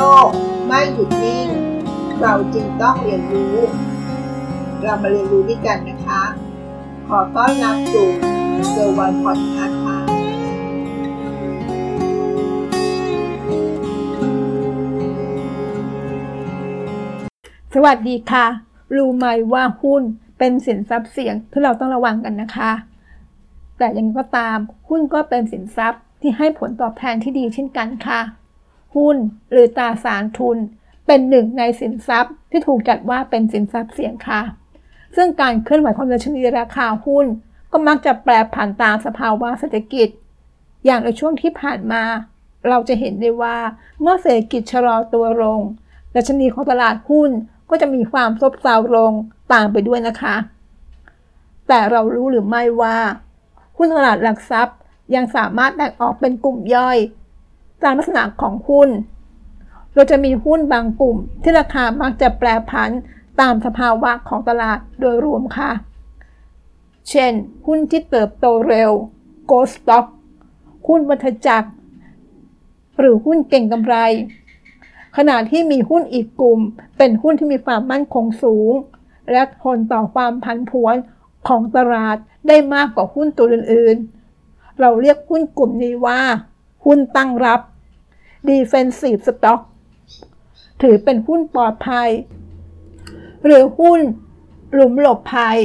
ลกไม่หยุดนิ่ง เราจึงต้องเรียนรู้ เรามาเรียนรู้ด้วยกันนะคะ ขอต้อนรับสู่เซอร์วันพอดคาส์ค่ะสวัสดีค่ะ รู้ไหมว่าหุ้นเป็นสินทรัพย์เสี่ยงที่เราต้องระวังกันนะคะ แต่ยังก็ตามหุ้นก็เป็นสินทรัพย์ที่ให้ผลตอบแทนที่ดีเช่นกันค่ะ หุ้น หรือตราสารทุน เป็นหนึ่งในสินทรัพย์ที่ถูกจัดว่าเป็นสินทรัพย์เสี่ยงค่ะ ซึ่งการเคลื่อนไหวของดัชนีราคาหุ้น ก็มักจะแปรผันตามสภาวะเศรษฐกิจ อย่างในช่วงที่ผ่านมา เราจะเห็นได้ว่าเมื่อเศรษฐกิจชะลอตัวลงดัชนีของตลาดหุ้นก็จะมีความซบเซาลงตามไปด้วยนะคะ แต่เรารู้หรือไม่ว่า หุ้นตลาดหลักทรัพย์ยังสามารถแบ่งออกเป็นกลุ่มย่อย ตามลักษณะของหุ้น เราจะมีหุ้นบางกลุ่ม ที่ราคามักจะแปรผันตามสภาวะของตลาดโดยรวมค่ะ เช่น หุ้นที่เติบโตเร็ว g o Stock หุ้นวัฏจักร หรือหุ้นเก่งกำไร ขณะที่มีหุ้นอีกกลุ่ม เป็นหุ้นที่มีความมั่นคงสูง และทนต่อความพันผวนของตลาดได้มากกว่าหุ้นตัวอื่น ๆ เราเรียกหุ้นกลุ่มนี้ว่า หุ้นตั้งรับ defensive stock ถือเป็นหุ้นปลอดภัย หรือหุ้นหลุมหลบภัย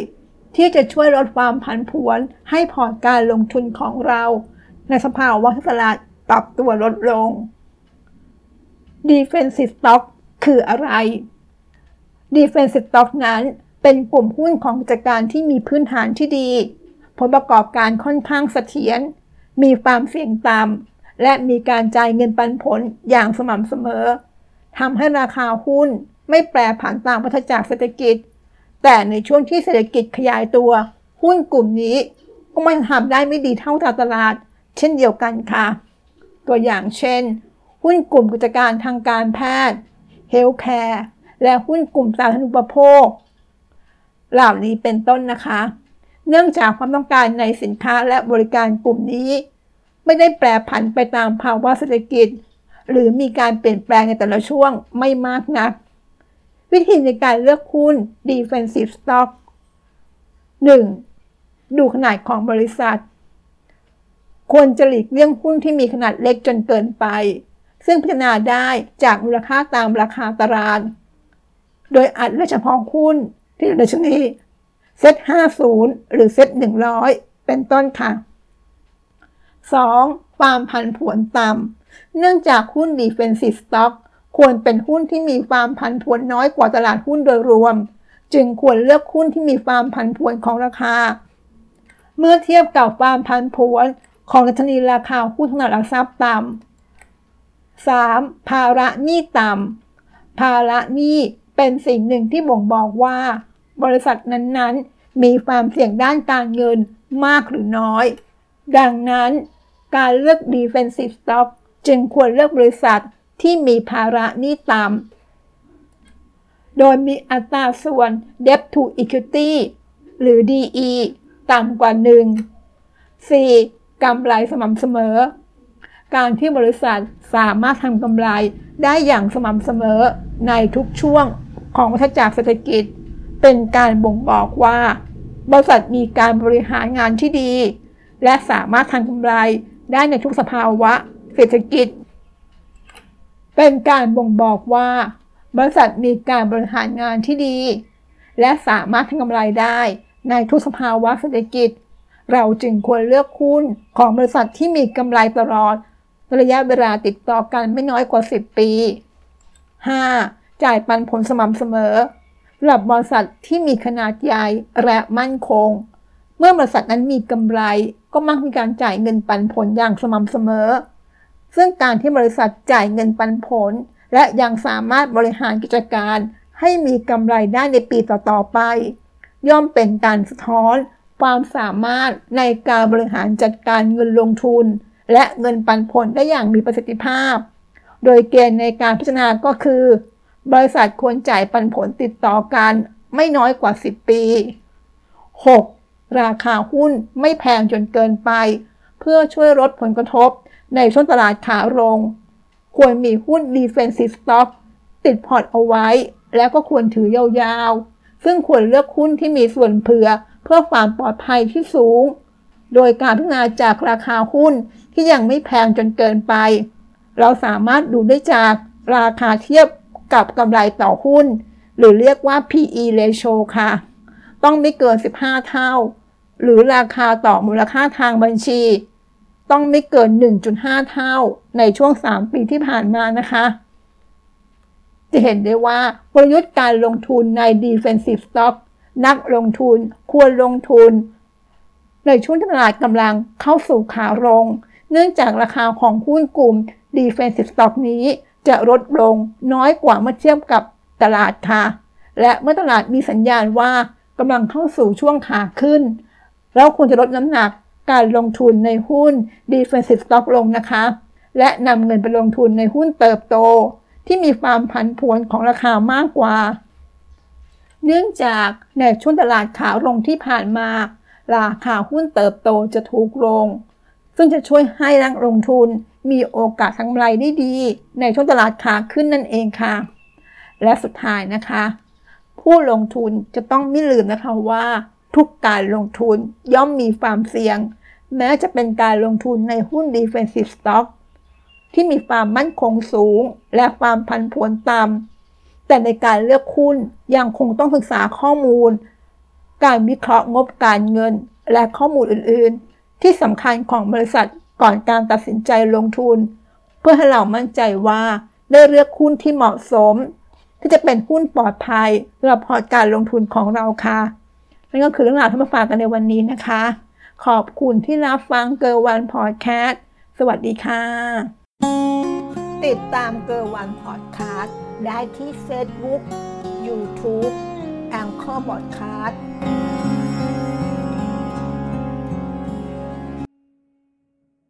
ที่จะช่วยลดความผันผวนให้พอร์ตการลงทุนของเรา ในสภาวะตลาดปรับตัวลดลง Defensive Stock คืออะไร Defensive Stock นั้นเป็นกลุ่มหุ้นของกิจการที่มีพื้นฐานที่ดี ผลประกอบการค่อนข้างเสถียร มีความเสี่ยงต่ำ และมีการจ่ายเงินปันผลอย่างสม่ำเสมอทำให้ราคาหุ้นไม่แปรผันตามวัฏจักรเศรษฐกิจ แต่ในช่วงที่เศรษฐกิจขยายตัว หุ้นกลุ่มนี้ก็ไม่ทำได้ไม่ดีเท่าตลาด เช่นเดียวกันค่ะ ตัวอย่างเช่น หุ้นกลุ่มกิจการทางการแพทย์ healthcare และหุ้นกลุ่มสาธารณูปโภค เหล่านี้เป็นต้นนะคะ เนื่องจากความต้องการในสินค้าและบริการกลุ่มนี้ ไม่ได้แปรผันไปตามภาวะเศรษฐกิจ หรือมีการเปลี่ยนแปลงในแต่ละช่วงไม่มากนัก วิธีในการเลือกหุ้น defensive stock 1. ดูขนาดของบริษัท ควรจะหลีกเลี่ยงหุ้นที่มีขนาดเล็กจนเกินไป ซึ่งพิจารณาได้จากมูลค่าตามราคาตลาด โดยอัดเลือกเฉพาะหุ้นที่ดัชนีเซ็ต50 หรือเซ็ต100 เป็นต้นค่ะ 2. ความผันผวนต่ำ เนื่องจากหุ้น defensive stock ควรเป็นหุ้นที่มีความผันผวนน้อยกว่าตลาดหุ้นโดยรวม จึงควรเลือกหุ้นที่มีความผันผวนของราคา เมื่อเทียบกับความผันผวนของดัชนีราคาหุ้นตลาดหลักทรัพย์ต่ำ 3. ภาระหนี้ต่ำ ภาระหนี้เป็นสิ่งหนึ่งที่บ่งบอกว่า บริษัทนั้นๆ มีความเสี่ยงด้านการเงินมากหรือน้อย ดังนั้น การเลือก defensive stock จึงควรเลือกบริษัทที่มีภาระหนี้ต่ำ โดยมีอัตราส่วน debt to equity หรือ DE ต่ำกว่า 1 4. กำไรสม่ำเสมอ การที่บริษัทสามารถทำกำไรได้อย่างสม่ำเสมอในทุกช่วงของวัฏจักรเศรษฐกิจ เป็นการบ่งบอกว่า บริษัทมีการบริหารงานที่ดี และสามารถทำกำไร ได้ในทุกสภาวะเศรษฐกิจ เป็นการบ่งบอกว่า บริษัทมีการบริหารงานที่ดี และสามารถทำกำไรได้ในทุกสภาวะเศรษฐกิจ เราจึงควรเลือกหุ้นของบริษัทที่มีกำไรตลอด ระยะเวลาติดต่อกันไม่น้อยกว่า 10 ปี 5. จ่ายปันผลสม่ำเสมอสำหรับบริษัทที่มีขนาดใหญ่และมั่นคง เมื่อบริษัทนั้นมีกำไร ก็มักมีการจ่ายเงินปันผลอย่างสม่ำเสมอ ซึ่งการที่บริษัทจ่ายเงินปันผล และยังสามารถบริหารกิจการให้มีกำไรได้ในปีต่อๆไป ย่อมเป็นการสะท้อน ความสามารถในการบริหารจัดการเงินลงทุน และเงินปันผลได้อย่างมีประสิทธิภาพ โดยเกณฑ์ในการพิจารณาก็คือ บริษัทควรจ่ายปันผลติดต่อกันไม่น้อยกว่า 10 ปี 6. ราคาหุ้นไม่แพงจนเกินไป เพื่อช่วยลดผลกระทบในช่วงตลาดขาลง ควรมีหุ้น defensive stock ติดพอร์ตเอาไว้ แล้วก็ควรถือยาวๆ ซึ่งควรเลือกหุ้นที่มีส่วนเผื่อ เพื่อความปลอดภัยที่สูง โดยการพิจารณาจากราคาหุ้นที่ยังไม่แพงจนเกินไป เราสามารถดูได้จากราคาเทียบกับกำไรต่อหุ้น หรือเรียกว่า PE ratio ค่ะ ต้องไม่เกิน 15 เท่า หรือราคาต่อมูลค่าทางบัญชี ต้องไม่เกิน 1.5 เท่าในช่วง 3 ปีที่ผ่านมานะคะ จะเห็นได้ว่ากลยุทธ์การลงทุนใน defensive stock นักลงทุนควรลงทุน ในช่วงที่ตลาดกำลังเข้าสู่ขาลง เนื่องจากราคาของหุ้นกลุ่ม defensive stock นี้จะลดลงน้อยกว่าเมื่อเทียบกับตลาดค่ะ และเมื่อตลาดมีสัญญาณว่ากำลังเข้าสู่ช่วงขาขึ้น เราควรจะลดน้ำหนักการลงทุนในหุ้น defensive stock ลงนะคะ และนำเงินไปลงทุนในหุ้นเติบโต ที่มีความผันผวนของราคามากกว่า เนื่องจากในช่วงตลาดขาลงที่ผ่านมา ราคาหุ้นเติบโตจะถูกลง ซึ่งจะช่วยให้นักลงทุนมีโอกาสทำกำไรได้ดี ในช่วงตลาดขาขึ้นนั่นเองค่ะ และสุดท้ายนะคะ ผู้ลงทุนจะต้องไม่ลืมนะคะว่า ทุกการลงทุนย่อมมีความเสี่ยง แม้จะเป็นการลงทุนในหุ้น defensive stock ที่มีความมั่นคงสูง และความพันผวนต่ำแต่ในการเลือกหุ้นยังคงต้องศึกษาข้อมูล การวิเคราะห์งบการเงิน และข้อมูลอื่นๆ ที่สำคัญของบริษัทก่อนการตัดสินใจลงทุน เพื่อให้เรามั่นใจว่าได้เลือกหุ้นที่เหมาะสม ที่จะเป็นหุ้นปลอดภัยสำหรับพอร์ตการลงทุนของเราค่ะ นั่นก็คือเรื่องราวที่มาฝากกันในวันนี้นะคะ ขอบคุณที่รับฟังเกิร์วันพอดแคสต์สวัสดีค่ะ ติดตามเกิร์วันพอดแคสต์ได้ที่เฟซบุ๊กยูทูบแองเกอร์บอดแคสต์